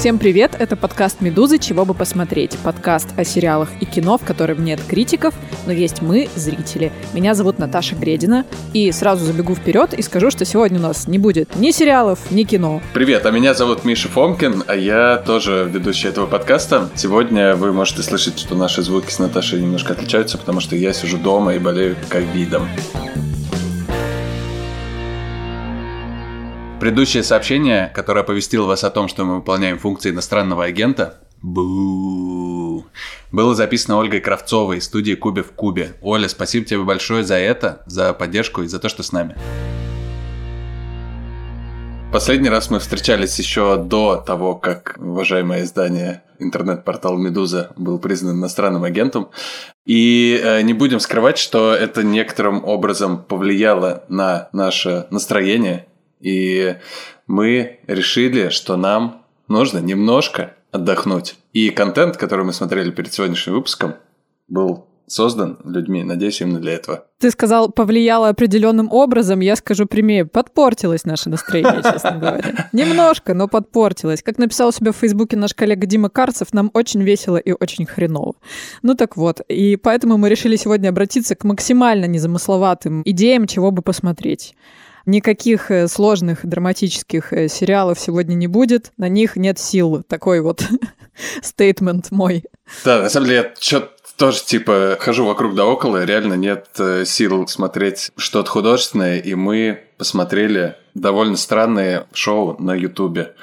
Всем привет! Это подкаст «Медузы. Чего бы посмотреть?» Подкаст о сериалах и кино, в котором нет критиков, но есть мы, зрители. Меня зовут Наташа Гредина. И сразу забегу вперед и скажу, что сегодня у нас не будет ни сериалов, ни кино. Привет, а меня зовут Миша Фомкин, а я тоже ведущий этого подкаста. Сегодня вы можете слышать, что наши звуки с Наташей немножко отличаются, потому что я сижу дома и болею ковидом. Предыдущее сообщение, которое оповестило вас о том, что мы выполняем функции иностранного агента, Бу. Было записано Ольгой Кравцовой из студии Кубе в Кубе. Оля, спасибо тебе большое за это, за поддержку и за то, что с нами. Последний раз мы встречались еще до того, как уважаемое издание интернет-портал «Медуза» был признан иностранным агентом. И э, не будем скрывать, что это некоторым образом повлияло на наше настроение и мы решили, что нам нужно немножко отдохнуть. И контент, который мы смотрели перед сегодняшним выпуском, был создан людьми. Надеюсь, именно для этого. Ты сказал, повлияло определенным образом. Я скажу прямее, подпортилось наше настроение, честно говоря. Немножко, но подпортилось. Как написал у себя в Фейсбуке наш коллега Дима Карцев, нам очень весело и очень хреново. Ну так вот, и поэтому мы решили сегодня обратиться к максимально незамысловатым идеям, чего бы посмотреть. Никаких э, сложных драматических э, сериалов сегодня не будет. На них нет сил. Такой вот стейтмент мой. Да, на самом деле я что-то тоже типа хожу вокруг да около, реально нет э, сил смотреть что-то художественное, и мы посмотрели довольно странные шоу на Ютубе,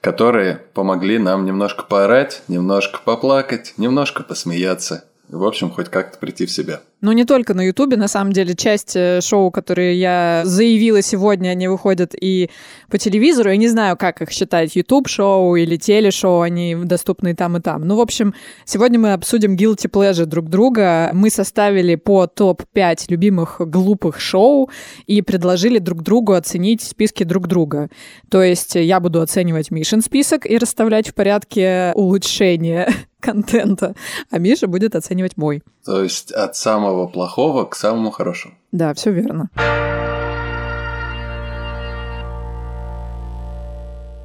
которые помогли нам немножко поорать, немножко поплакать, немножко посмеяться. В общем, хоть как-то прийти в себя. Ну, не только на Ютубе, на самом деле, часть э, шоу, которые я заявила сегодня, они выходят и по телевизору. Я не знаю, как их считать, Ютуб-шоу или телешоу, они доступны и там, и там. Ну, в общем, сегодня мы обсудим guilty pleasure друг друга. Мы составили по топ-5 любимых глупых шоу и предложили друг другу оценить списки друг друга. То есть я буду оценивать Мишин список и расставлять в порядке улучшения контента, а Миша будет оценивать мой. То есть от самого плохого к самому хорошему. Да, все верно.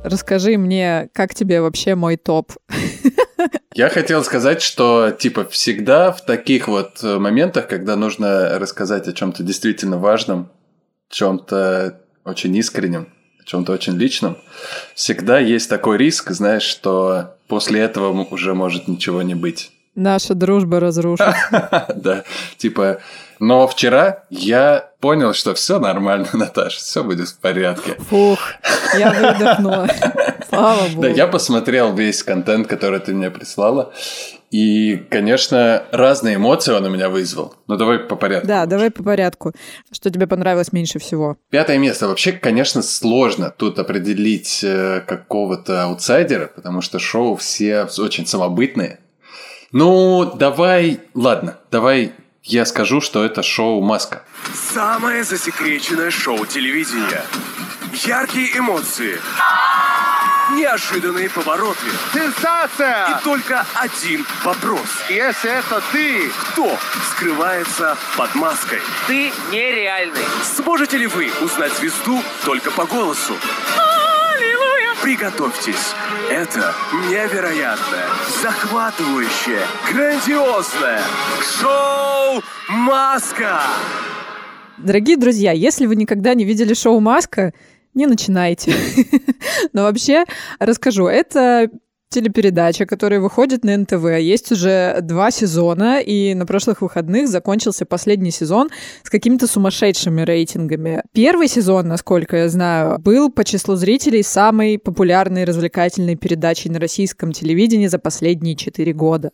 Расскажи мне, как тебе вообще мой топ? Я хотел сказать, что типа всегда в таких вот моментах, когда нужно рассказать о чем-то действительно важном, чем-то очень искреннем, чем-то очень личном, всегда есть такой риск, знаешь, что после этого уже может ничего не быть. Наша дружба разрушится. Да, типа, но вчера я понял, что все нормально, Наташа, все будет в порядке. Фух, я выдохнула. Слава богу. Да, я посмотрел весь контент, который ты мне прислала. И, конечно, разные эмоции он у меня вызвал. Но ну, давай по порядку. Да, давай по порядку. Что тебе понравилось меньше всего? Пятое место. Вообще, конечно, сложно тут определить э, какого-то аутсайдера, потому что шоу все очень самобытные. Ну, давай... Ладно, давай я скажу, что это шоу «Маска». Самое засекреченное шоу телевидения. Яркие эмоции. Неожиданные повороты. Сенсация! И только один вопрос. Если это ты, кто скрывается под маской? Ты нереальный. Сможете ли вы узнать звезду только по голосу? Приготовьтесь. Это невероятное, захватывающее, грандиозное шоу «Маска». Дорогие друзья, если вы никогда не видели шоу «Маска», не начинайте. Но вообще расскажу. Это телепередача, которая выходит на НТВ. Есть уже два сезона, и на прошлых выходных закончился последний сезон с какими-то сумасшедшими рейтингами. Первый сезон, насколько я знаю, был по числу зрителей самой популярной развлекательной передачей на российском телевидении за последние четыре года.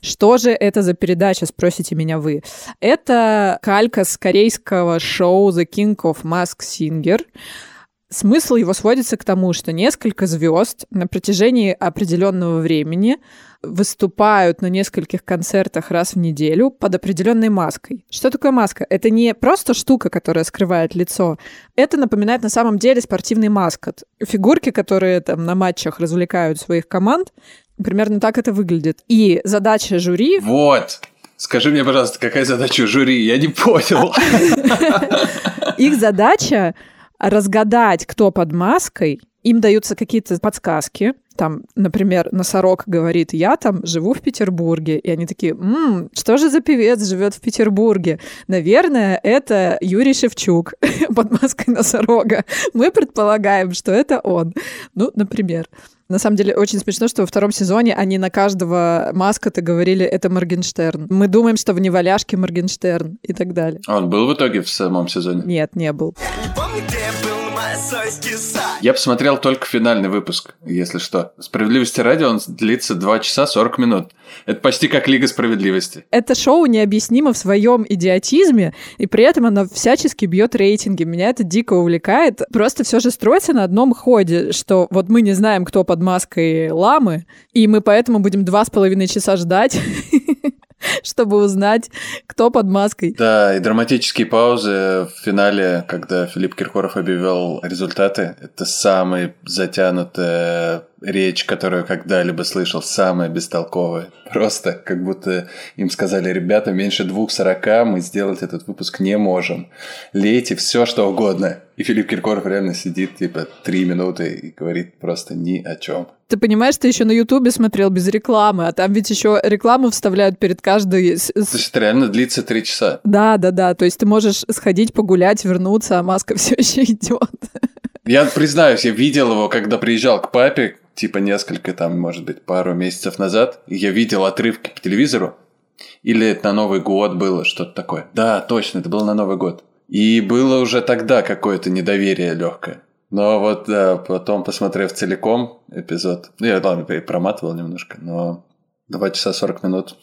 Что же это за передача, спросите меня вы? Это калька с корейского шоу The King of Mask Singer, Смысл его сводится к тому, что несколько звезд на протяжении определенного времени выступают на нескольких концертах раз в неделю под определенной маской. Что такое маска? Это не просто штука, которая скрывает лицо. Это напоминает на самом деле спортивный маскот. Фигурки, которые там на матчах развлекают своих команд, примерно так это выглядит. И задача жюри... Вот! Скажи мне, пожалуйста, какая задача у жюри? Я не понял. Их задача разгадать, кто под маской. Им даются какие-то подсказки. Там, например, носорог говорит, я там живу в Петербурге. И они такие, «М, что же за певец живет в Петербурге? Наверное, это Юрий Шевчук под маской носорога. Мы предполагаем, что это он. Ну, например. На самом деле, очень смешно, что во втором сезоне они на каждого маскота говорили «это Моргенштерн». Мы думаем, что в «Неваляшке» Моргенштерн и так далее. А Он был в итоге в самом сезоне? Нет, не был. Я посмотрел только финальный выпуск, если что. Справедливости ради, он длится 2 часа 40 минут. Это почти как Лига Справедливости. Это шоу необъяснимо в своем идиотизме, и при этом оно всячески бьет рейтинги. Меня это дико увлекает. Просто все же строится на одном ходе, что вот мы не знаем, кто под маской ламы, и мы поэтому будем два с половиной часа ждать, чтобы узнать, кто под маской. Да, и драматические паузы в финале, когда Филипп Киркоров объявил результаты, это самая затянутая речь, которую когда-либо слышал, самая бестолковая. Просто как будто им сказали, ребята, меньше двух сорока мы сделать этот выпуск не можем. Лейте все, что угодно. И Филипп Киркоров реально сидит, типа, три минуты и говорит просто ни о чем. Ты понимаешь, ты еще на Ютубе смотрел без рекламы, а там ведь еще рекламу вставляют перед каждой... То есть это реально длится три часа. Да, да, да. То есть ты можешь сходить погулять, вернуться, а маска все еще идет. Я признаюсь, я видел его, когда приезжал к папе, типа несколько, там, может быть, пару месяцев назад. Я видел отрывки по телевизору. Или это на Новый год было, что-то такое. Да, точно, это было на Новый год. И было уже тогда какое-то недоверие легкое. Но вот да, потом, посмотрев целиком эпизод, ну, я, ладно, проматывал немножко, но 2 часа 40 минут.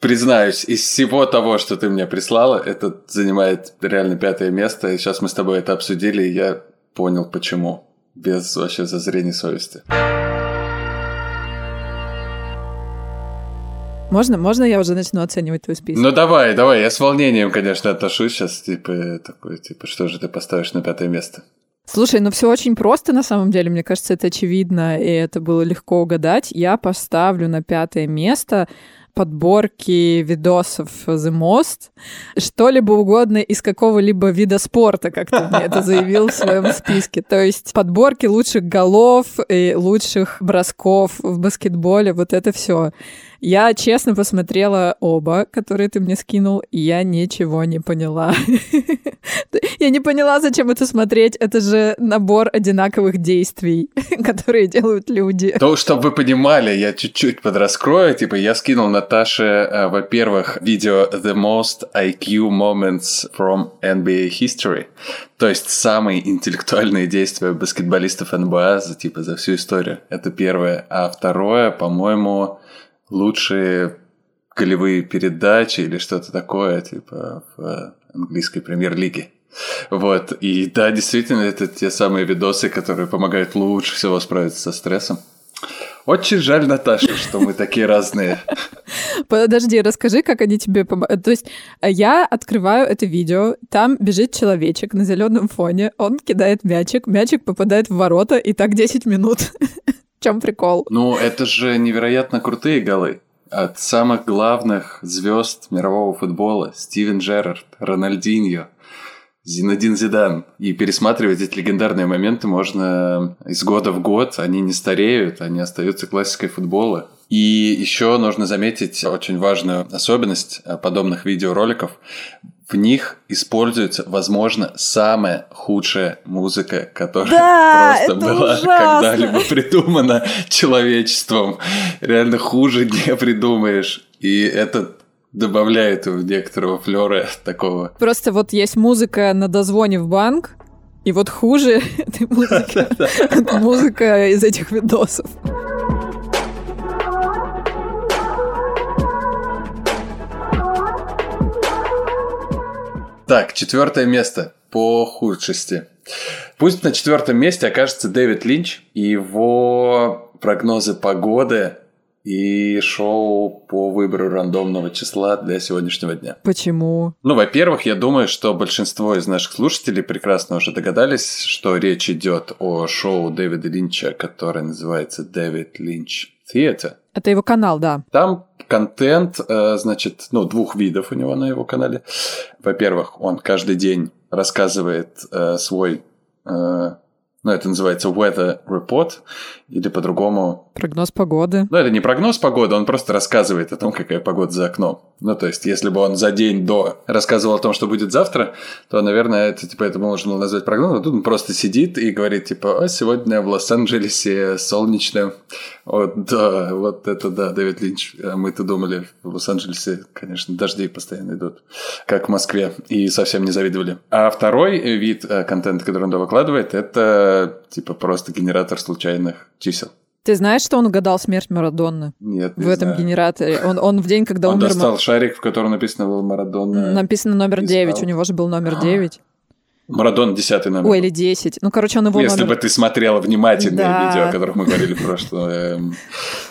Признаюсь, из всего того, что ты мне прислала, это занимает реально пятое место. И сейчас мы с тобой это обсудили, и я понял, почему. Без вообще зазрения совести. Можно, можно я уже начну оценивать твой список? Ну давай, давай, я с волнением, конечно, отношусь сейчас, типа, такой, типа, что же ты поставишь на пятое место? Слушай, ну все очень просто на самом деле, мне кажется, это очевидно, и это было легко угадать. Я поставлю на пятое место подборки видосов The Most, что-либо угодно из какого-либо вида спорта, как ты мне это заявил в своем списке. То есть подборки лучших голов и лучших бросков в баскетболе, вот это все. Я честно посмотрела оба, которые ты мне скинул, и я ничего не поняла. Я не поняла, зачем это смотреть. Это же набор одинаковых действий, которые делают люди. То, чтобы вы понимали, я чуть-чуть подраскрою. Типа, я скинул Наташе, э, во-первых, видео The Most IQ Moments from NBA History. То есть, самые интеллектуальные действия баскетболистов НБА за, типа, за всю историю. Это первое. А второе, по-моему, лучшие голевые передачи или что-то такое, типа, в английской премьер-лиге. Вот, и да, действительно, это те самые видосы, которые помогают лучше всего справиться со стрессом. Очень жаль, Наташа, что мы такие разные. Подожди, расскажи, как они тебе помогают. То есть э, я открываю это видео, там бежит человечек на зеленом фоне, он кидает мячик, мячик попадает в ворота, и так 10 минут. В чем прикол? Ну, это же невероятно крутые голы. От самых главных звезд мирового футбола Стивен Джерард, Рональдиньо, Зинедин Зидан. И пересматривать эти легендарные моменты можно из года в год. Они не стареют, они остаются классикой футбола. И еще нужно заметить очень важную особенность э, подобных видеороликов. В них используется, возможно, самая худшая музыка, которая Да, просто была когда-либо придумана человечеством. Реально хуже не придумаешь. И это добавляет некоторого флера такого. Просто вот есть музыка на дозвоне в банк, и вот хуже этой музыки, музыка из этих видосов. Так, четвертое место по худшести. Пусть на четвертом месте окажется Дэвид Линч и его прогнозы погоды и шоу по выбору рандомного числа для сегодняшнего дня. Почему? Ну, во-первых, я думаю, что большинство из наших слушателей прекрасно уже догадались, что речь идет о шоу Дэвида Линча, которое называется «Дэвид Линч Theater». Это его канал, да. Там контент, э, значит, ну, двух видов у него на его канале. Во-первых, он каждый день рассказывает э, свой э, ну, это называется weather report, или по-другому... Прогноз погоды. Ну, это не прогноз погоды, он просто рассказывает о том, какая погода за окном. Ну, то есть, если бы он за день до рассказывал о том, что будет завтра, то, наверное, это, типа, это можно было назвать прогнозом. А тут он просто сидит и говорит, типа, а сегодня в Лос-Анджелесе солнечно. Вот, да, вот это да, Дэвид Линч. А мы-то думали, в Лос-Анджелесе, конечно, дожди постоянно идут, как в Москве, и совсем не завидовали. А второй вид э, контента, который он выкладывает, это, типа, просто генератор случайных чисел. Ты знаешь, что он угадал смерть Марадонны? Нет, не В этом знаю. генераторе. Он, он в день, когда Он умер... достал шарик, в котором написано было Марадона. Написано номер Искал. 9, у него же был номер 9. Марадон десятый номер. Ой, или 10. Ну, короче, он его Если номер... бы ты смотрела внимательные Да. видео, о которых мы говорили в прошлом эм,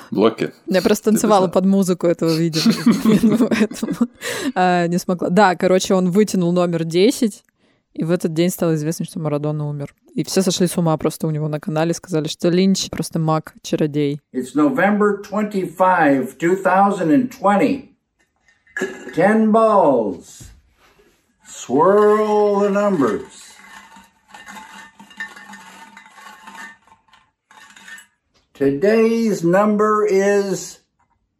блоке. Я просто танцевала под музыку этого видео, поэтому а, не смогла. Да, короче, он вытянул номер 10, и в этот день стало известно, что Марадона умер. И все сошли с ума просто у него на канале, сказали, что Линч просто маг, чародей. It's November 25, 2020. Ten balls. Swirl the numbers. Today's number is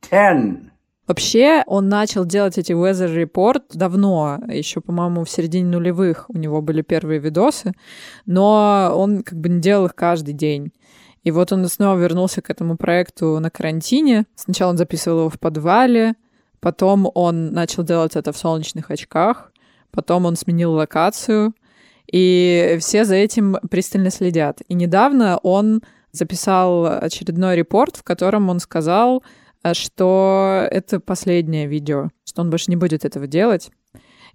10. Вообще, он начал делать эти Weather Report давно, еще, по-моему, в середине нулевых у него были первые видосы, но он как бы не делал их каждый день. И вот он снова вернулся к этому проекту на карантине. Сначала он записывал его в подвале, потом он начал делать это в солнечных очках, потом он сменил локацию, и все за этим пристально следят. И недавно он записал очередной репорт, в котором он сказал, что это последнее видео, что он больше не будет этого делать.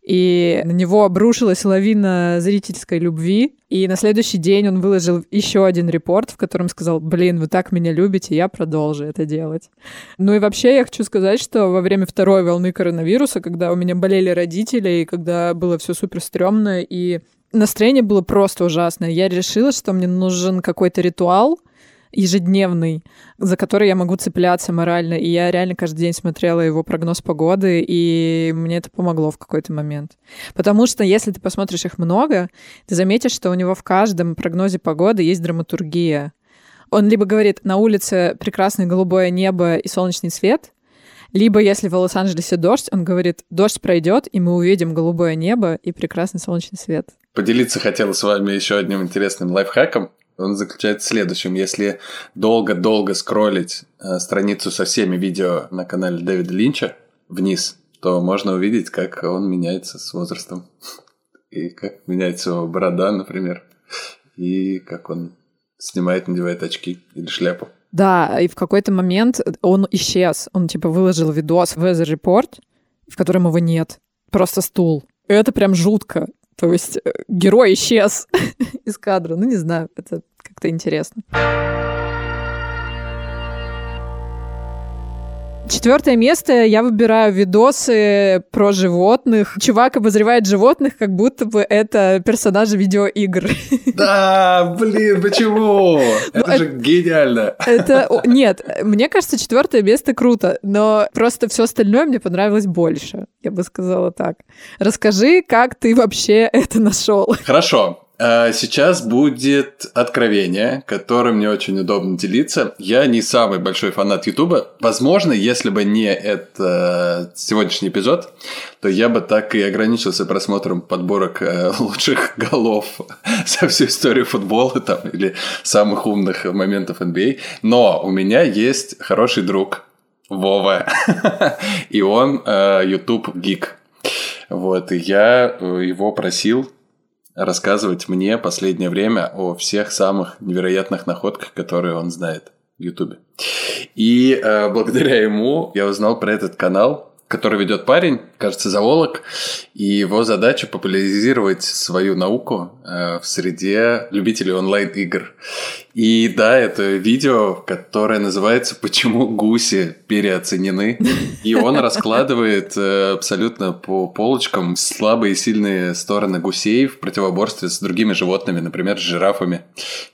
И на него обрушилась лавина зрительской любви. И на следующий день он выложил еще один репорт, в котором сказал, блин, вы так меня любите, я продолжу это делать. Ну и вообще я хочу сказать, что во время второй волны коронавируса, когда у меня болели родители, и когда было все супер стрёмно, и настроение было просто ужасное, я решила, что мне нужен какой-то ритуал, ежедневный, за который я могу цепляться морально. И я реально каждый день смотрела его прогноз погоды, и мне это помогло в какой-то момент. Потому что если ты посмотришь их много, ты заметишь, что у него в каждом прогнозе погоды есть драматургия. Он либо говорит, на улице прекрасное голубое небо и солнечный свет, либо если в Лос-Анджелесе дождь, он говорит, дождь пройдет, и мы увидим голубое небо и прекрасный солнечный свет. Поделиться хотел с вами еще одним интересным лайфхаком. Он заключается в следующем. Если долго-долго скроллить э, страницу со всеми видео на канале Дэвида Линча вниз, то можно увидеть, как он меняется с возрастом. И как меняется его борода, например. И как он снимает, надевает очки или шляпу. Да, и в какой-то момент он исчез. Он типа выложил видос в Weather Report, в котором его нет. Просто стул. Это прям жутко. То есть э, герой исчез из кадра. Ну, не знаю, это как-то интересно. Четвертое место я выбираю видосы про животных. Чувак обозревает животных, как будто бы это персонажи видеоигр. Да, блин, почему? Это же гениально. Это нет, мне кажется, четвертое место круто, но просто все остальное мне понравилось больше. Я бы сказала так. Расскажи, как ты вообще это нашел. Хорошо. А Сейчас будет откровение, которым мне очень удобно делиться. Я не самый большой фанат Ютуба. Возможно, если бы не это сегодняшний эпизод, то я бы так и ограничился просмотром подборок э, лучших голов за всю историю футбола там, или самых умных моментов NBA. Но у меня есть хороший друг Вова, и он э, YouTube гик. Вот, и я э, его просил рассказывать мне последнее время о всех самых невероятных находках, которые он знает в Ютубе. И э, благодаря ему я узнал про этот канал который ведет парень, кажется, зоолог, и его задача популяризировать свою науку э, в среде любителей онлайн-игр. И да, это видео, которое называется «Почему гуси переоценены?». И он раскладывает э, абсолютно по полочкам слабые и сильные стороны гусей в противоборстве с другими животными, например, с жирафами,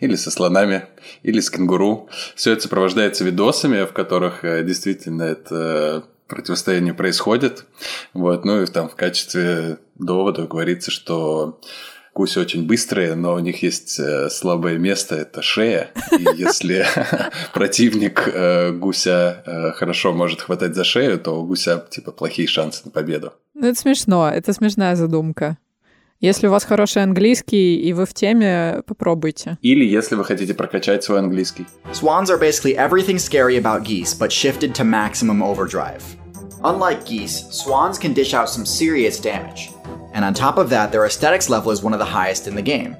или со слонами, или с кенгуру. Все это сопровождается видосами, в которых э, действительно это противостояние происходит. Вот. Ну и там в качестве довода говорится, что гуси очень быстрые, но у них есть э, слабое место, это шея. И если противник э, гуся э, хорошо может хватать за шею, то у гуся типа плохие шансы на победу. Ну, это смешно, это смешная задумка. Если у вас хороший английский и вы в теме, попробуйте. Или если вы хотите прокачать свой английский. Swans are basically everything scary about geese, but shifted to maximum overdrive. Unlike geese, swans can dish out some serious damage. And on top of that, their aesthetics level is one of the highest in the game.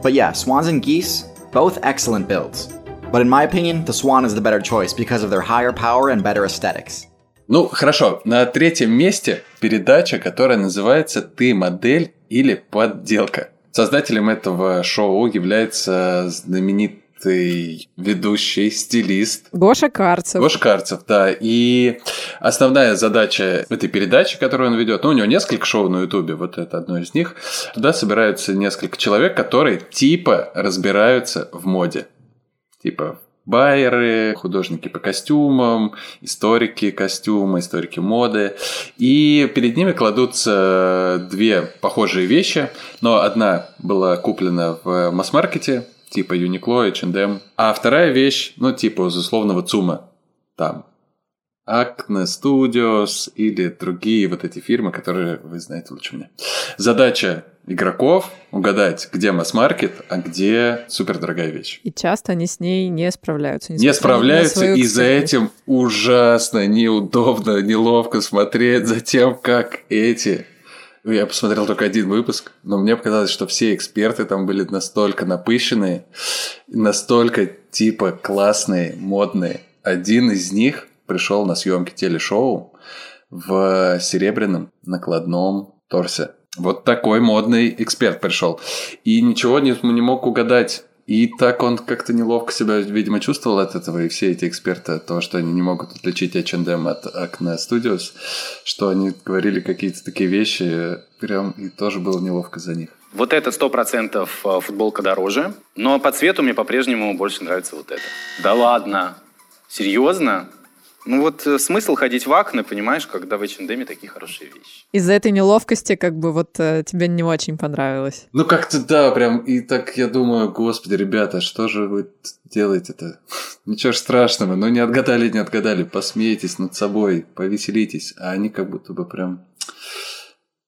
But yeah, swans and geese, both excellent builds. But in my opinion, the swan is the better choice because of their higher power and better aesthetics. Ну, хорошо. На третьем месте передача, которая называется «Ты модель или подделка». Создателем этого шоу является знаменитый ведущий, стилист. Гоша Карцев. Гоша Карцев, да. И основная задача этой передачи, которую он ведет, ну, у него несколько шоу на Ютубе, вот это одно из них, туда собираются несколько человек, которые типа разбираются в моде. Типа байеры, художники по костюмам, историки костюма, историки моды. И перед ними кладутся две похожие вещи, но одна была куплена в масс-маркете, типа Uniqlo, H&M, а вторая вещь, ну, типа условного ЦУМа, там, Acne Studios или другие вот эти фирмы, которые вы знаете лучше меня. Задача игроков угадать, где масс-маркет, а где супердорогая вещь. И часто они с ней не справляются. Не справляются, и за этим ужасно неудобно, неловко смотреть за тем, как эти я посмотрел только один выпуск, но мне показалось, что все эксперты там были настолько напыщенные, настолько типа классные, модные. Один из них пришел на съемки телешоу в серебряном накладном торсе. Вот такой модный эксперт пришел. И ничего не, не мог угадать. И так он как-то неловко себя, видимо, чувствовал от этого, и все эти эксперты, того, что они не могут отличить H&M от Acne Studios, что они говорили какие-то такие вещи, прям и тоже было неловко за них. Вот это сто процентов э, футболка дороже, но по цвету мне по-прежнему больше нравится вот это. Да ладно? Серьезно? Ну вот э, смысл ходить в акне, понимаешь, когда в H&M такие хорошие вещи. Из-за этой неловкости как бы вот э, тебе не очень понравилось. Ну как-то да, прям, и так я думаю, господи, ребята, что же вы делаете-то? Ничего ж страшного, ну не отгадали, не отгадали, посмейтесь над собой, повеселитесь. А они как будто бы прям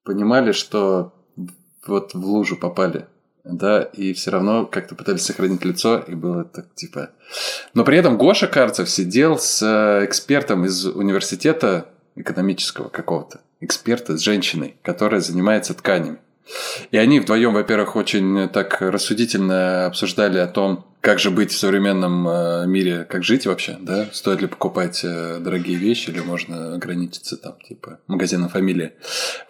понимали, что вот в лужу попали да, и все равно как-то пытались сохранить лицо, и было так типа... Но при этом Гоша Карцев сидел с э, экспертом из университета экономического какого-то, эксперта с женщиной, которая занимается тканями. И они вдвоем, во-первых, очень так рассудительно обсуждали о том, как же быть в современном э, мире, как жить вообще, да? Стоит ли покупать э, дорогие вещи или можно ограничиться там, типа, магазином фамилии.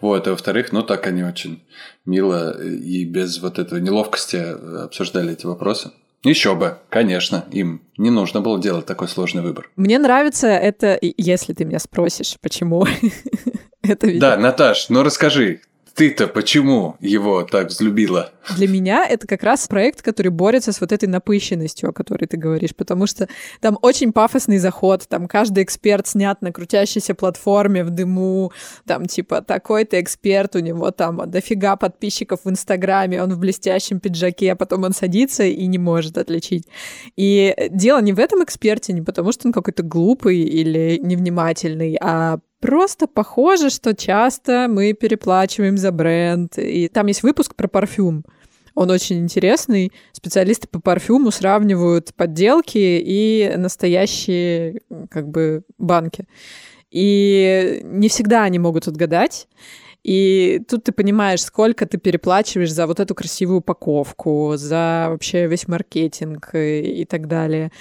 Вот, а во-вторых, ну так они очень мило и без вот этой неловкости обсуждали эти вопросы. Еще бы, конечно, им не нужно было делать такой сложный выбор. Мне нравится это, если ты меня спросишь, почему это видео. Да, Наташ, ну расскажи, ты-то почему его так взлюбила? Для меня это как раз проект, который борется с вот этой напыщенностью, о которой ты говоришь, потому что там очень пафосный заход, там каждый эксперт снят на крутящейся платформе в дыму, там типа такой-то эксперт, у него там дофига подписчиков в Инстаграме, он в блестящем пиджаке, а потом он садится и не может отличить. И дело не в этом эксперте, не потому что он какой-то глупый или невнимательный, а Просто похоже, что часто мы переплачиваем за бренд. И там есть выпуск про парфюм. Он очень интересный. Специалисты по парфюму сравнивают подделки и настоящие как бы банки. И не всегда они могут отгадать. И тут ты понимаешь, сколько ты переплачиваешь за вот эту красивую упаковку, за вообще весь маркетинг и, и так далее.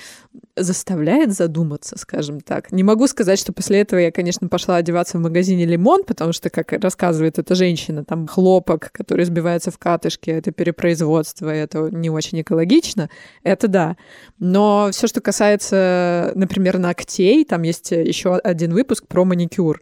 Заставляет задуматься, скажем так. Не могу сказать, что после этого я, конечно, пошла одеваться в магазине «Лимон», потому что, как рассказывает эта женщина, там хлопок, который сбивается в катышке, это перепроизводство, это не очень экологично. Это да. Но все, что касается, например, ногтей, там есть еще один выпуск про маникюр.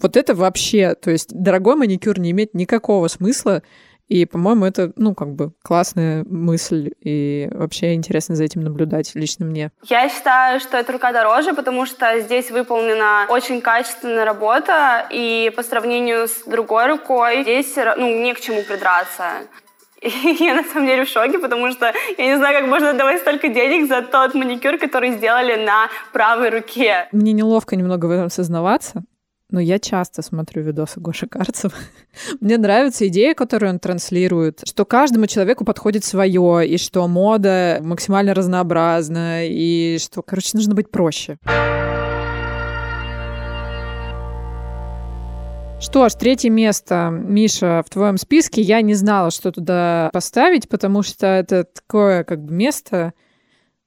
Вот это вообще, то есть дорогой маникюр не имеет никакого смысла, и, по-моему, это, ну, как бы классная мысль, и вообще интересно за этим наблюдать лично мне. Я считаю, что эта рука дороже, потому что здесь выполнена очень качественная работа, и по сравнению с другой рукой здесь, ну, не к чему придраться. И я на самом деле в шоке, потому что я не знаю, как можно давать столько денег за тот маникюр, который сделали на правой руке. Мне неловко немного в этом сознаваться, но я часто смотрю видосы Гоши Карцева. Мне нравится идея, которую он транслирует, что каждому человеку подходит свое, и что мода максимально разнообразна, и что, короче, нужно быть проще. Что ж, третье место, Миша, в твоем списке. Я не знала, что туда поставить, потому что это такое как бы место,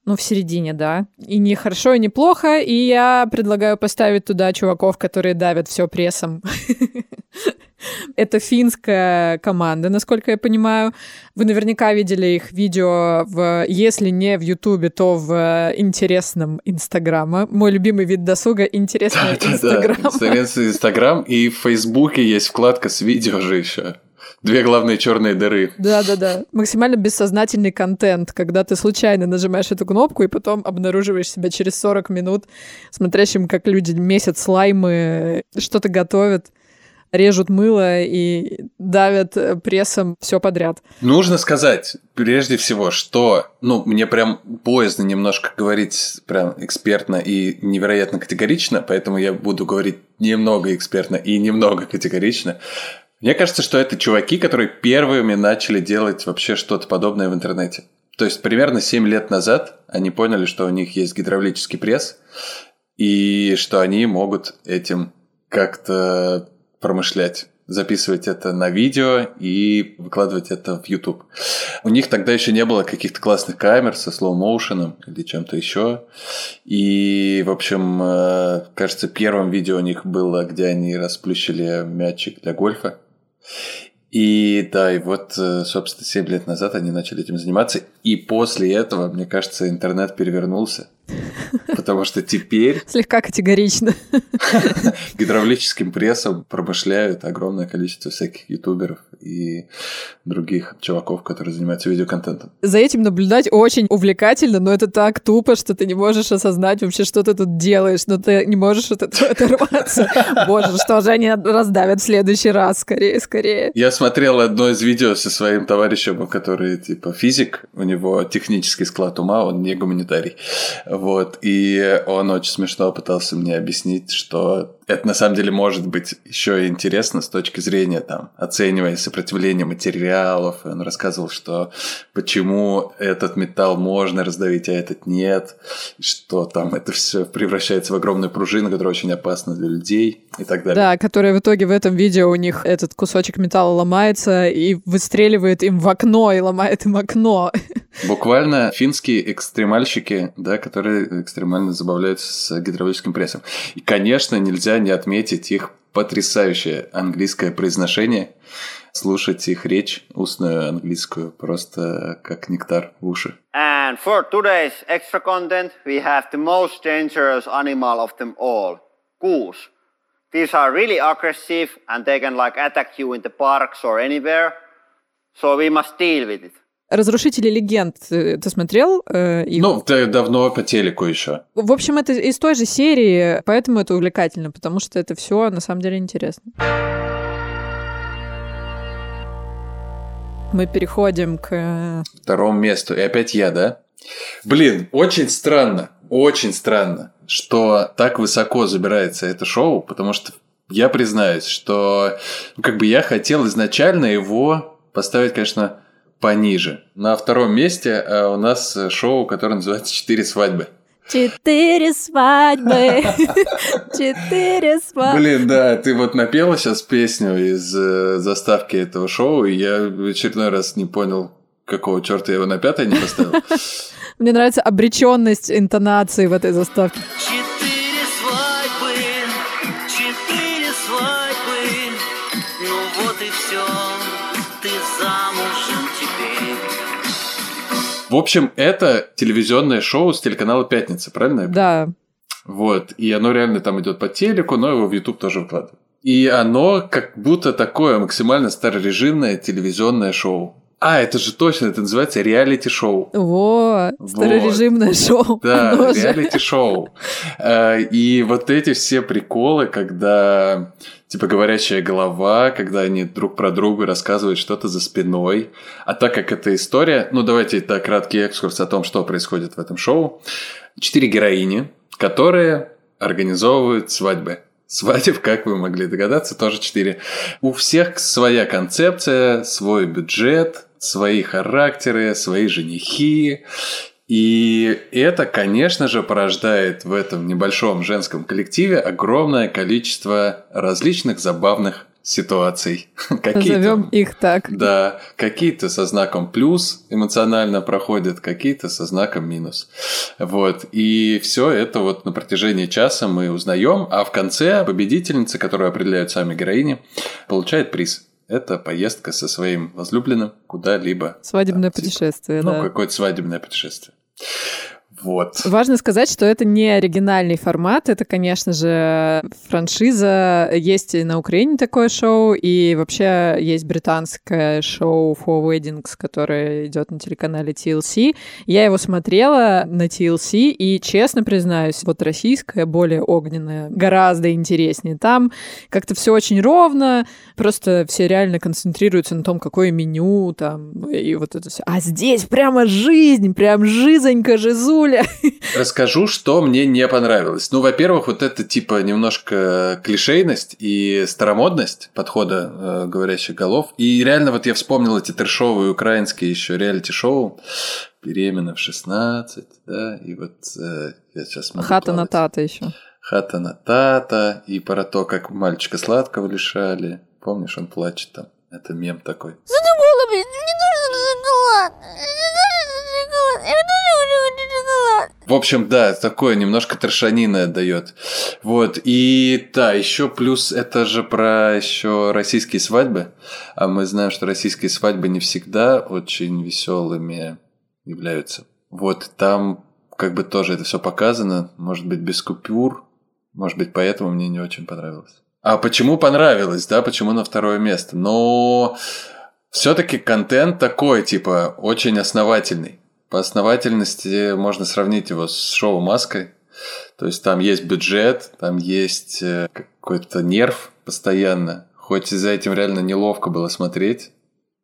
ну, в середине, да. И не хорошо, и не плохо. И я предлагаю поставить туда чуваков, которые давят все прессом. Это финская команда, насколько я понимаю. Вы наверняка видели их видео, в, если не в Ютубе, то в интересном Инстаграма. Мой любимый вид досуга — интересный Инстаграм. Инстаграм, и в Фейсбуке есть вкладка с видео же еще. Две главные черные дыры. Да-да-да. Максимально бессознательный контент, когда ты случайно нажимаешь эту кнопку и потом обнаруживаешь себя через 40 минут, смотрящим, как люди месяц слаймы, что-то готовят режут мыло и давят прессом все подряд. Нужно сказать, прежде всего, что, ну, мне прям боязно немножко говорить прям экспертно и невероятно категорично, поэтому я буду говорить немного экспертно и немного категорично. Мне кажется, что это чуваки, которые первыми начали делать вообще что-то подобное в интернете. То есть примерно 7 лет назад они поняли, что у них есть гидравлический пресс, и что они могут этим как-то промышлять записывать это на видео и выкладывать это в YouTube. У них тогда еще не было каких-то классных камер со слоу-моушеном или чем-то еще. И, в общем, э, кажется, первым видео у них было, где они расплющили мячик для гольфа. И да, и вот, э, собственно, 7 лет назад они начали этим заниматься. И после этого, мне кажется, интернет перевернулся. Потому что теперь... Слегка категорично. Гидравлическим прессом промышляют огромное количество всяких ютуберов и других чуваков, которые занимаются видеоконтентом. За этим наблюдать очень увлекательно, но это так тупо, что ты не можешь осознать вообще, что ты тут делаешь, но ты не можешь от этого оторваться. Боже, что же они раздавят в следующий раз? Скорее, скорее. Я смотрел одно из видео со своим товарищем, который типа физик, у него технический склад ума, он не гуманитарий. Вот, и он очень смешно пытался мне объяснить, что это на самом деле может быть еще и интересно с точки зрения там оценивая сопротивление материалов. Он рассказывал, что почему этот металл можно раздавить, а этот нет, что там это все превращается в огромную пружину, которая очень опасна для людей и так далее. Да, которая в итоге в этом видео у них этот кусочек металла ломается и выстреливает им в окно и ломает им окно. Буквально финские экстремальщики, да, которые экстремально забавляются с гидравлическим прессом. И, конечно, нельзя не отметить их потрясающее английское произношение. Слушать их речь, устную английскую, просто как нектар в уши. And for today's extra content, we have the most dangerous animal of them all, goose. These are really aggressive and they can like attack you in the parks or anywhere. So we must deal with it. Разрушители легенд ты смотрел? Э, их? Ну, ты давно по телеку еще. В общем, это из той же серии, поэтому это увлекательно, потому что это все на самом деле интересно. Мы переходим к... Э, Второму месту. И опять я, да? Блин, очень странно, очень странно, что так высоко забирается это шоу, потому что я признаюсь, что ну, как бы я хотел изначально его поставить, конечно, пониже. На втором месте э, у нас шоу, которое называется «Четыре свадьбы». Четыре свадьбы, четыре свадьбы. Блин, да, ты вот напела сейчас песню из э, заставки этого шоу, и я в очередной раз не понял, какого черта я его на пятое не поставил. Мне нравится обреченность интонации в этой заставке. Четыре В общем, это телевизионное шоу с телеканала «Пятница», правильно? Да. Вот, и оно реально там идет по телеку, но его в YouTube тоже выкладывают. И оно как будто такое максимально старорежимное телевизионное шоу. А, это же точно, это называется реалити-шоу. Вот, старорежимное шоу. Да, реалити-шоу. Э, И вот эти все приколы, когда типа говорящая голова, когда они друг про друга рассказывают что-то за спиной. А так как эта история, ну давайте так краткий экскурс о том, что происходит в этом шоу. Четыре героини, которые организовывают свадьбы. Свадеб, как вы могли догадаться, тоже четыре. У всех своя концепция, свой бюджет, свои характеры, свои женихи. И это, конечно же, порождает в этом небольшом женском коллективе огромное количество различных забавных ситуаций. Какие-то- Назовем их так. да, какие-то со знаком плюс эмоционально проходят, какие-то со знаком минус. Вот. И все это вот на протяжении часа мы узнаем, а в конце победительница, которую определяют сами героини, получает приз. Это поездка со своим возлюбленным куда-либо. Свадебное путешествие, Ну, да. какое-то свадебное путешествие. Вот. Важно сказать, что это не оригинальный формат, это, конечно же, франшиза. Есть и на Украине такое шоу, и вообще есть британское шоу For Weddings, которое идет на телеканале TLC. Я его смотрела на TLC, и, честно признаюсь, вот российское более огненное, гораздо интереснее. Там как-то все очень ровно, просто все реально концентрируются на том, какое меню там, и вот это все. А здесь прямо жизнь, прям жизонька, жизуля. Расскажу, что мне не понравилось. Ну, во-первых, вот это типа немножко клишейность и старомодность подхода э, говорящих голов. И реально вот я вспомнил эти трешовые украинские еще реалити-шоу. Беременна в 16, да, и вот э, я сейчас могу Хата на плавать. тата еще. Хата на тата, и про то, как мальчика сладкого лишали. Помнишь, он плачет там. Это мем такой. Задумала, блин, мне нужен шоколад. Мне нужен шоколад. Я тоже хочу шоколад. В общем, да, такое немножко трешанины отдает. Вот. И да, еще плюс это же про еще российские свадьбы. А мы знаем, что российские свадьбы не всегда очень веселыми являются. Вот там как бы тоже это все показано, может быть, без купюр, может быть, поэтому мне не очень понравилось. А почему понравилось, да, почему на второе место? Но все-таки контент такой, типа, очень основательный. По основательности можно сравнить его с шоу «Маской». То есть там есть бюджет, там есть э, какой-то нерв постоянно. Хоть и за этим реально неловко было смотреть,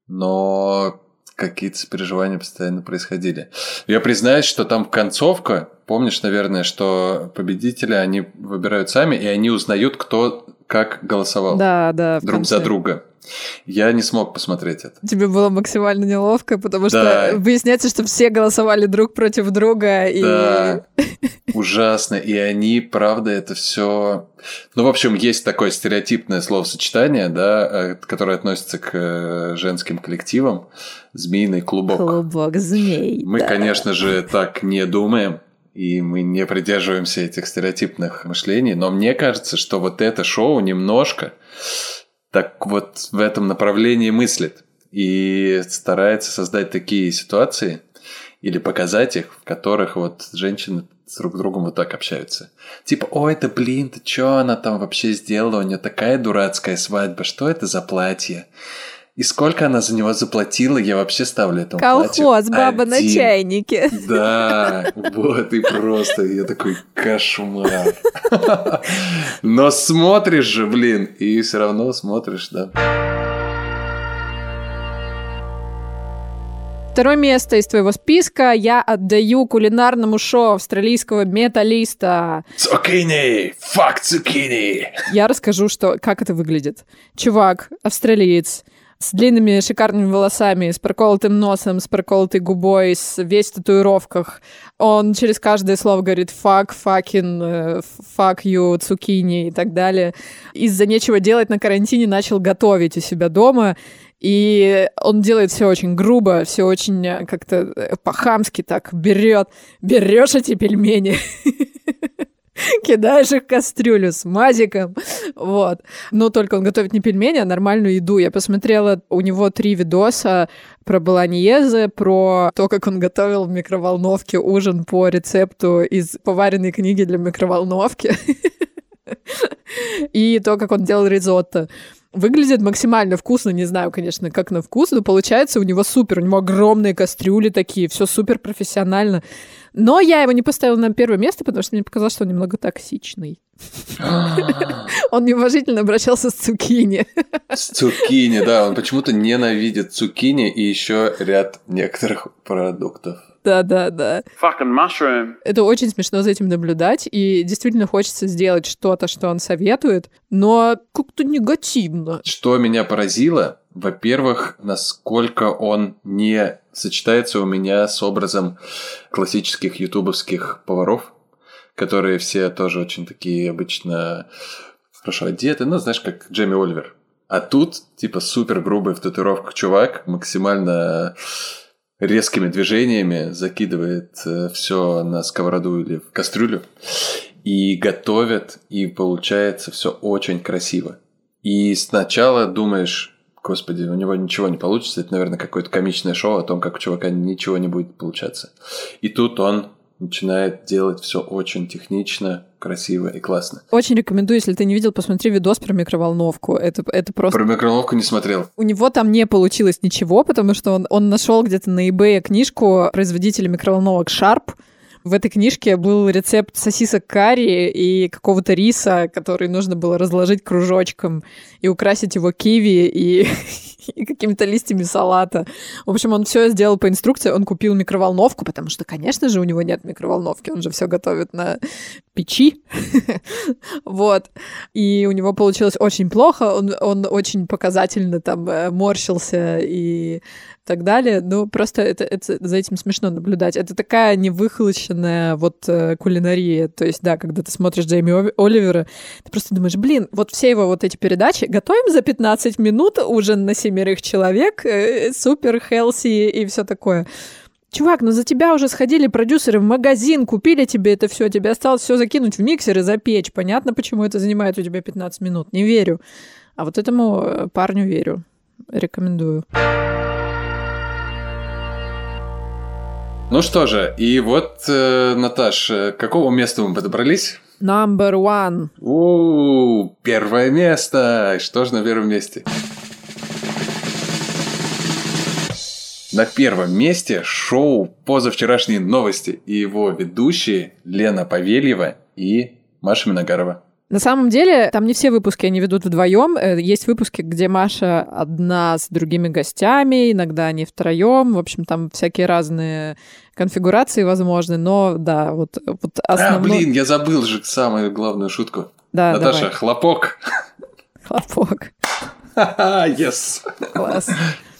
но какие-то сопереживания постоянно происходили. Я признаюсь, что там концовка, помнишь, наверное, что победители они выбирают сами, и они узнают, кто как голосовал Да, да. друг за друга. Я не смог посмотреть это. Тебе было максимально неловко, потому Да. что выясняется, что все голосовали друг против друга, и Да, ужасно. И они, правда, это все. Ну, в общем, есть такое стереотипное словосочетание, да, э, которое относится к э, женским коллективам. Змеиный клубок. клубок змей. Мы, да. конечно же, так не думаем. И мы не придерживаемся этих стереотипных мышлений. Но мне кажется, что вот это шоу немножко так вот в этом направлении мыслит. И старается создать такие ситуации или показать их, в которых вот женщины с друг другом вот так общаются. Типа, ой, да блин, ты чё она там вообще сделала? У нее такая дурацкая свадьба, что это за платье? И сколько она за него заплатила, я вообще ставлю этому платью Колхоз, баба на один. чайнике. Да, вот и просто, я такой кошмар. Но смотришь же, блин, и все равно смотришь, да. Второе место из твоего списка я отдаю кулинарному шоу австралийского металлиста. Цукини! Фак цукини! Я расскажу, что, как это выглядит. Чувак, австралиец, с длинными шикарными волосами, с проколотым носом, с проколотой губой, с весь в татуировках. Он через каждое слово говорит fucking, э, fuck you, цукини и так далее. Из-за нечего делать на карантине начал готовить у себя дома. И он делает все очень грубо, все очень э, как-то э, по-хамски так берет. Берешь эти пельмени, кидаешь их в кастрюлю с мазиком, вот. Но только он готовит не пельмени, а нормальную еду. Я посмотрела у него три видоса про баланьезе, про то, как он готовил в микроволновке ужин по рецепту из поваренной книги для микроволновки. И то, как он делал ризотто. Выглядит максимально вкусно, не знаю, конечно, как на вкус, но получается у него супер, у него огромные кастрюли такие, все супер профессионально. Но я его не поставила на первое место, потому что мне показалось, что он немного токсичный. Он неуважительно обращался с цукини. С цукини, да, он почему-то ненавидит цукини и еще ряд некоторых продуктов. Да, да, да. Fucking mushroom. Это очень смешно за этим наблюдать, и действительно хочется сделать что-то, что он советует, но как-то негативно. Что меня поразило, во-первых, насколько он не сочетается у меня с образом классических ютубовских поваров, которые все тоже очень такие обычно хорошо одеты, ну, знаешь, как Джейми Оливер. А тут, типа, супер грубый в татуировках чувак, максимально резкими движениями закидывает все на сковороду или в кастрюлю и готовит, и получается все очень красиво. И сначала думаешь, господи, у него ничего не получится, это, наверное, какое-то комичное шоу о том, как у чувака ничего не будет получаться. И тут он начинает делать все очень технично, красиво и классно. Очень рекомендую, если ты не видел, посмотри видос про микроволновку. Это, это просто... Про микроволновку не смотрел. У него там не получилось ничего, потому что он, он нашел где-то на eBay книжку производителя микроволновок Sharp, в этой книжке был рецепт сосисок карри и какого-то риса, который нужно было разложить кружочком и украсить его киви и, и какими-то листьями салата. В общем, он все сделал по инструкции. Он купил микроволновку, потому что, конечно же, у него нет микроволновки. Он же все готовит на печи. вот. И у него получилось очень плохо. Он, он очень показательно там э, морщился и так далее. Ну, просто это, это, за этим смешно наблюдать. Это такая невыхолощенная вот э, кулинария. То есть, да, когда ты смотришь Джейми Оливера, ты просто думаешь, блин, вот все его вот эти передачи готовим за 15 минут ужин на семерых человек, э, супер хелси и все такое. Чувак, ну за тебя уже сходили продюсеры в магазин, купили тебе это все, тебе осталось все закинуть в миксер и запечь. Понятно, почему это занимает у тебя 15 минут. Не верю. А вот этому э, парню верю. Рекомендую. Ну что же, и вот, э, Наташ, э, к какому месту мы подобрались? Number one. У, первое место. Что же на первом месте? На первом месте шоу «Позавчерашние новости» и его ведущие Лена Павельева и Маша Миногарова. На самом деле, там не все выпуски они ведут вдвоем. Э, Есть выпуски, где Маша одна с другими гостями, иногда они втроем. В общем, там всякие разные конфигурации возможны, но да, вот, вот основной... А, блин, я забыл же самую главную шутку. Да, Наташа, давай. хлопок. Хлопок. Yes. Класс.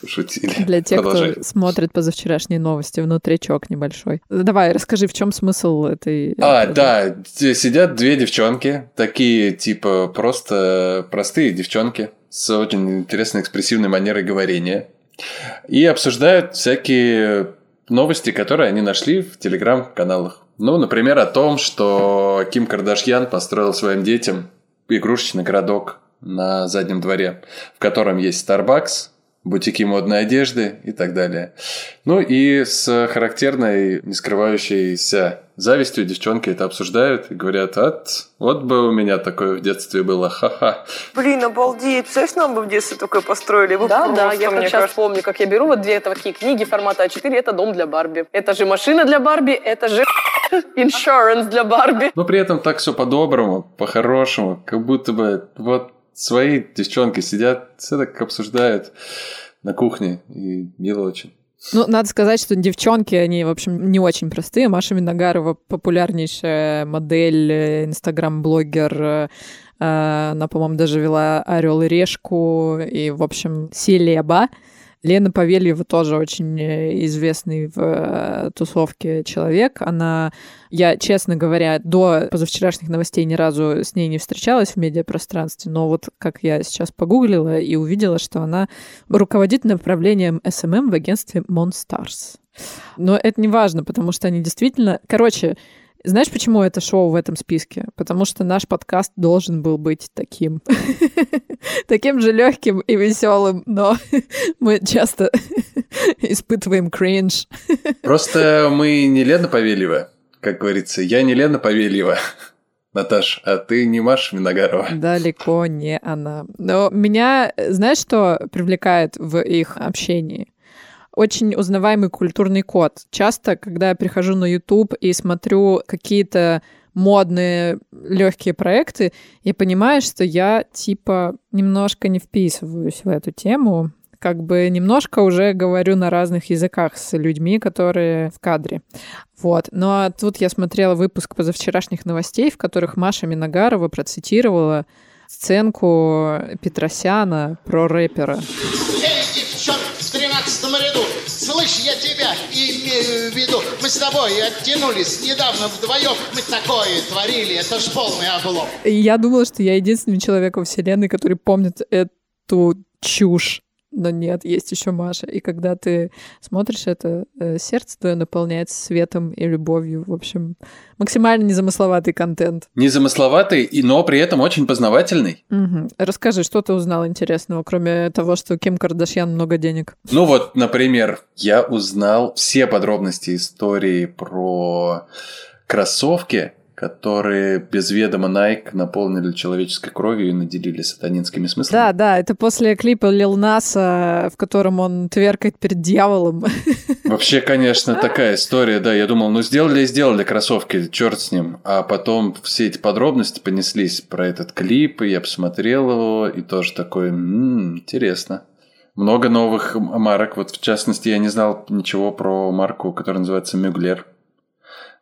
Шутили. Для тех, Продолжай. кто смотрит позавчерашние новости, внутричок небольшой. Давай, расскажи, в чем смысл этой... А, этой- да, сидят две девчонки, такие типа просто простые девчонки с очень интересной экспрессивной манерой говорения. И обсуждают всякие новости, которые они нашли в телеграм-каналах. Ну, например, о том, что Ким Кардашьян построил своим детям игрушечный городок на заднем дворе, в котором есть Starbucks, бутики модной одежды и так далее. Ну и с характерной, не скрывающейся завистью девчонки это обсуждают и говорят, от, вот бы у меня такое в детстве было, ха-ха. Блин, обалдеть. Представляешь, нам бы в детстве такое построили? Вы Да, да, просто, я как мне сейчас кажется. помню, как я беру вот две такие книги формата А4, это дом для Барби. Это же машина для Барби, это же insurance для Барби. Но при этом так все по-доброму, по-хорошему, как будто бы вот свои девчонки сидят, все так обсуждают на кухне, и мило очень. Ну, надо сказать, что девчонки, они, в общем, не очень простые. Маша Миногарова — популярнейшая модель, инстаграм-блогер, Э, Она, по-моему, даже вела Орел и Решку и, в общем, Селеба. Лена Павельева тоже очень э, известный в э, тусовке человек. Она, я, честно говоря, до позавчерашних новостей ни разу с ней не встречалась в медиапространстве, но вот как я сейчас погуглила и увидела, что она руководит направлением SMM в агентстве Monstars. Но это не важно, потому что они действительно... Короче, знаешь, почему это шоу в этом списке? Потому что наш подкаст должен был быть таким. Таким же легким и веселым, но мы часто испытываем кринж. Просто мы не Лена Павельева, как говорится. Я не Лена Павельева, Наташ, а ты не Маша Виногарова. Далеко не она. Но меня, знаешь, что привлекает в их общении? Очень узнаваемый культурный код. Часто, когда я прихожу на YouTube и смотрю какие-то модные легкие проекты, я понимаю, что я типа немножко не вписываюсь в эту тему, как бы немножко уже говорю на разных языках с людьми, которые в кадре. Вот. Но тут я смотрела выпуск позавчерашних новостей, в которых Маша Миногарова процитировала сценку Петросяна про рэпера. Девчонка в 13 ряду, слышь, я тебя имею в виду. Мы с тобой оттянулись недавно вдвоем, мы такое творили, это ж полный облом. Я думала, что я единственный человек во вселенной, который помнит эту чушь. Но нет, есть еще Маша. И когда ты смотришь это, э, сердце твое наполняется светом и любовью. В общем, максимально незамысловатый контент. Незамысловатый, и- но при этом очень познавательный. Мгм. Расскажи, что ты узнал интересного, кроме того, что Ким Кардашьян много денег? Ну вот, например, я узнал все подробности истории про кроссовки, которые без ведома Nike наполнили человеческой кровью и наделили сатанинскими смыслами. Да, да, это после клипа Лил Наса, в котором он тверкает перед дьяволом. Вообще, конечно, такая история, да. Я думал, ну сделали и сделали кроссовки, черт с ним. А потом все эти подробности понеслись про этот клип, и я посмотрел его, и тоже такой, «М, интересно. Много новых марок. Вот, в частности, я не знал ничего про марку, которая называется Мюглер.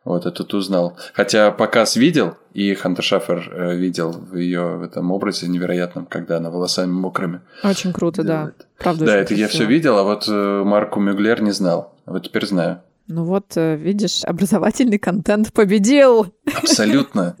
Вот, я тут узнал. Хотя показ видел, и Хантер Шафер э, видел в ее в этом образе невероятном, когда она волосами мокрыми. Очень круто, да. Правда, да, это я красиво. все видел, а вот э, марку Мюглер не знал. А вот теперь знаю. Ну вот, э, видишь, образовательный контент победил. Абсолютно.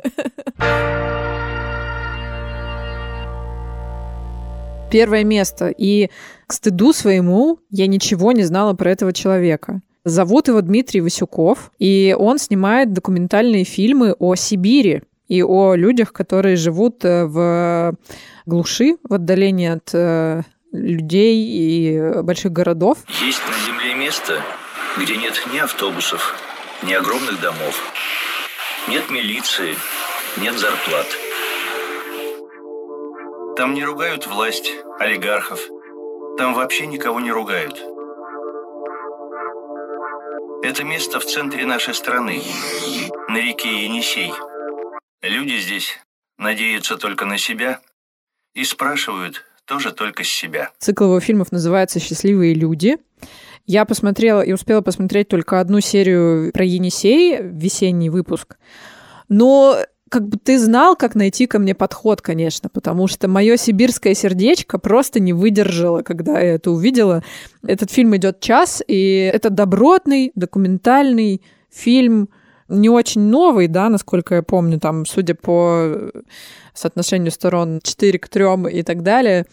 Первое место. И к стыду своему я ничего не знала про этого человека. Зовут его Дмитрий Васюков, и он снимает документальные фильмы о Сибири и о людях, которые живут э, в глуши, в отдалении от э, людей и больших городов. Есть на Земле место, где нет ни автобусов, ни огромных домов. Нет милиции, нет зарплат. Там не ругают власть, олигархов. Там вообще никого не ругают. Это место в центре нашей страны, на реке Енисей. Люди здесь надеются только на себя и спрашивают тоже только с себя. Цикл его фильмов называется «Счастливые люди». Я посмотрела и успела посмотреть только одну серию про Енисей, весенний выпуск. Но как бы ты знал, как найти ко мне подход, конечно, потому что мое сибирское сердечко просто не выдержало, когда я это увидела. Этот фильм идет час, и это добротный, документальный фильм, не очень новый, да, насколько я помню, там, судя по соотношению сторон 4 к 3 и так далее.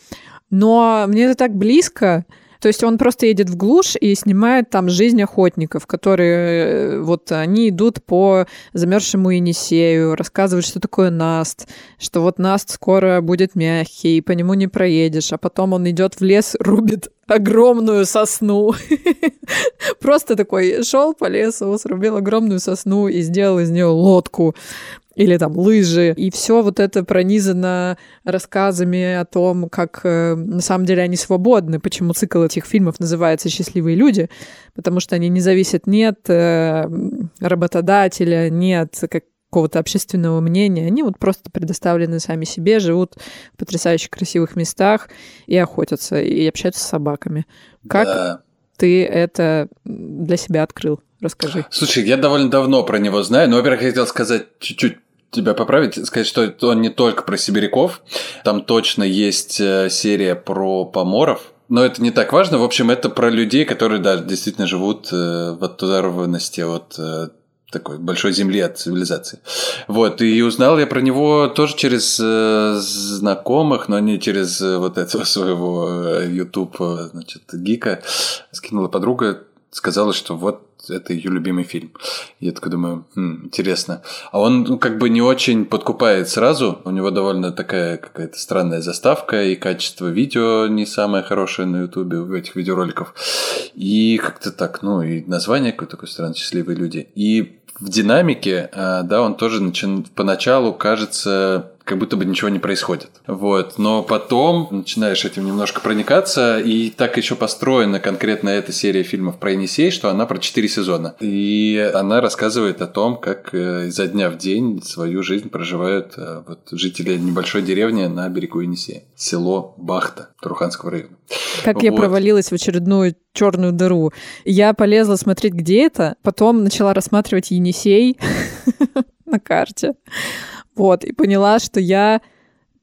Но мне это так близко. То есть он просто едет в глушь и снимает там жизнь охотников, которые э, вот они идут по замерзшему Енисею, рассказывают, что такое наст, что вот наст скоро будет мягкий, и по нему не проедешь, а потом он идет в лес, рубит огромную сосну. Просто такой шел по лесу, срубил огромную сосну и сделал из нее лодку или там лыжи. И все вот это пронизано рассказами о том, как э, на самом деле они свободны, почему цикл этих фильмов называется «Счастливые люди», потому что они не зависят ни от э, работодателя, ни от какого-то общественного мнения. Они вот просто предоставлены сами себе, живут в потрясающе красивых местах и охотятся, и общаются с собаками. Как Да. ты это для себя открыл? Расскажи. Слушай, я довольно давно про него знаю, но, во-первых, я хотел сказать чуть-чуть тебя поправить, сказать, что он не только про сибиряков. Там точно есть э, серия про поморов. Но это не так важно. В общем, это про людей, которые, да, действительно живут э, в оторванности от э, такой большой земли от цивилизации. Вот, и узнал я про него тоже через э, знакомых, но не через э, вот этого своего э, YouTube, э, значит, гика. Скинула подруга, сказала, что вот это ее любимый фильм. Я такой думаю, «Хм, интересно. А он ну, как бы не очень подкупает сразу. У него довольно такая какая-то странная заставка, и качество видео не самое хорошее на Ютубе у этих видеороликов. И как-то так, ну, и название какое-то такое странное, «Счастливые люди». И в динамике, а, да, он тоже начин... поначалу кажется как будто бы ничего не происходит. Вот. Но потом начинаешь этим немножко проникаться, и так еще построена конкретно эта серия фильмов про Енисей, что она про четыре сезона. И она рассказывает о том, как э, изо дня в день свою жизнь проживают э, вот, жители небольшой деревни на берегу Енисея. Село Бахта Туруханского района. Как вот. я провалилась в очередную черную дыру. Я полезла смотреть, где это, потом начала рассматривать Енисей на карте. Вот, и поняла, что я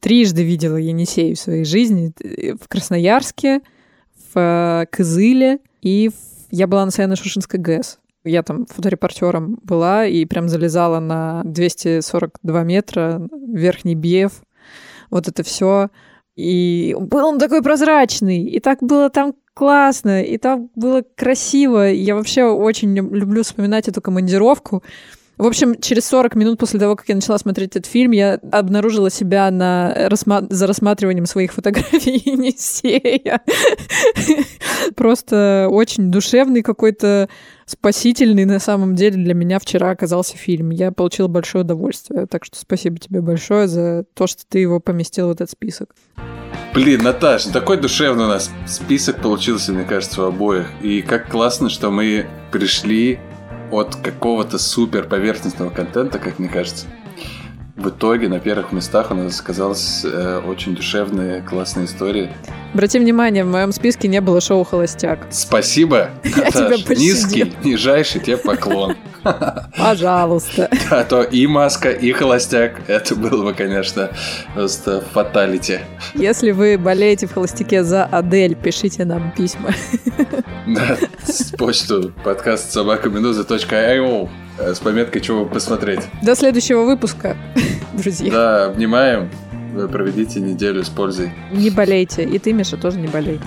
трижды видела Енисей в своей жизни. В Красноярске, в э, Кызыле и в... я была на Саяно-Шушинской ГЭС. Я там фоторепортером была и прям залезала на 242 метра, верхний Бьев, вот это все. И был он такой прозрачный, и так было там классно, и там было красиво. Я вообще очень люблю вспоминать эту командировку. В общем, через 40 минут после того, как я начала смотреть этот фильм, я обнаружила себя на за рассматриванием своих фотографий Енисея. Просто очень душевный какой-то спасительный на самом деле для меня вчера оказался фильм. Я получила большое удовольствие. Так что спасибо тебе большое за то, что ты его поместил в этот список. Блин, Наташ, такой душевный у нас список получился, мне кажется, у обоих. И как классно, что мы пришли от какого-то супер поверхностного контента, как мне кажется. В итоге на первых местах у нас оказалась э, очень душевная, классная история. Обрати внимание, в моем списке не было шоу «Холостяк». Спасибо, Наташ. Низкий, нижайший тебе поклон. Пожалуйста. А то и маска, и холостяк. Это было бы, конечно, просто фаталити. Если вы болеете в холостяке за Адель, пишите нам письма. Да, с почту подкаст собакаминуза.io с пометкой «Чего посмотреть». До следующего выпуска, друзья. Да, обнимаем. Вы проведите неделю с пользой. Не болейте. И ты, Миша, тоже не болей.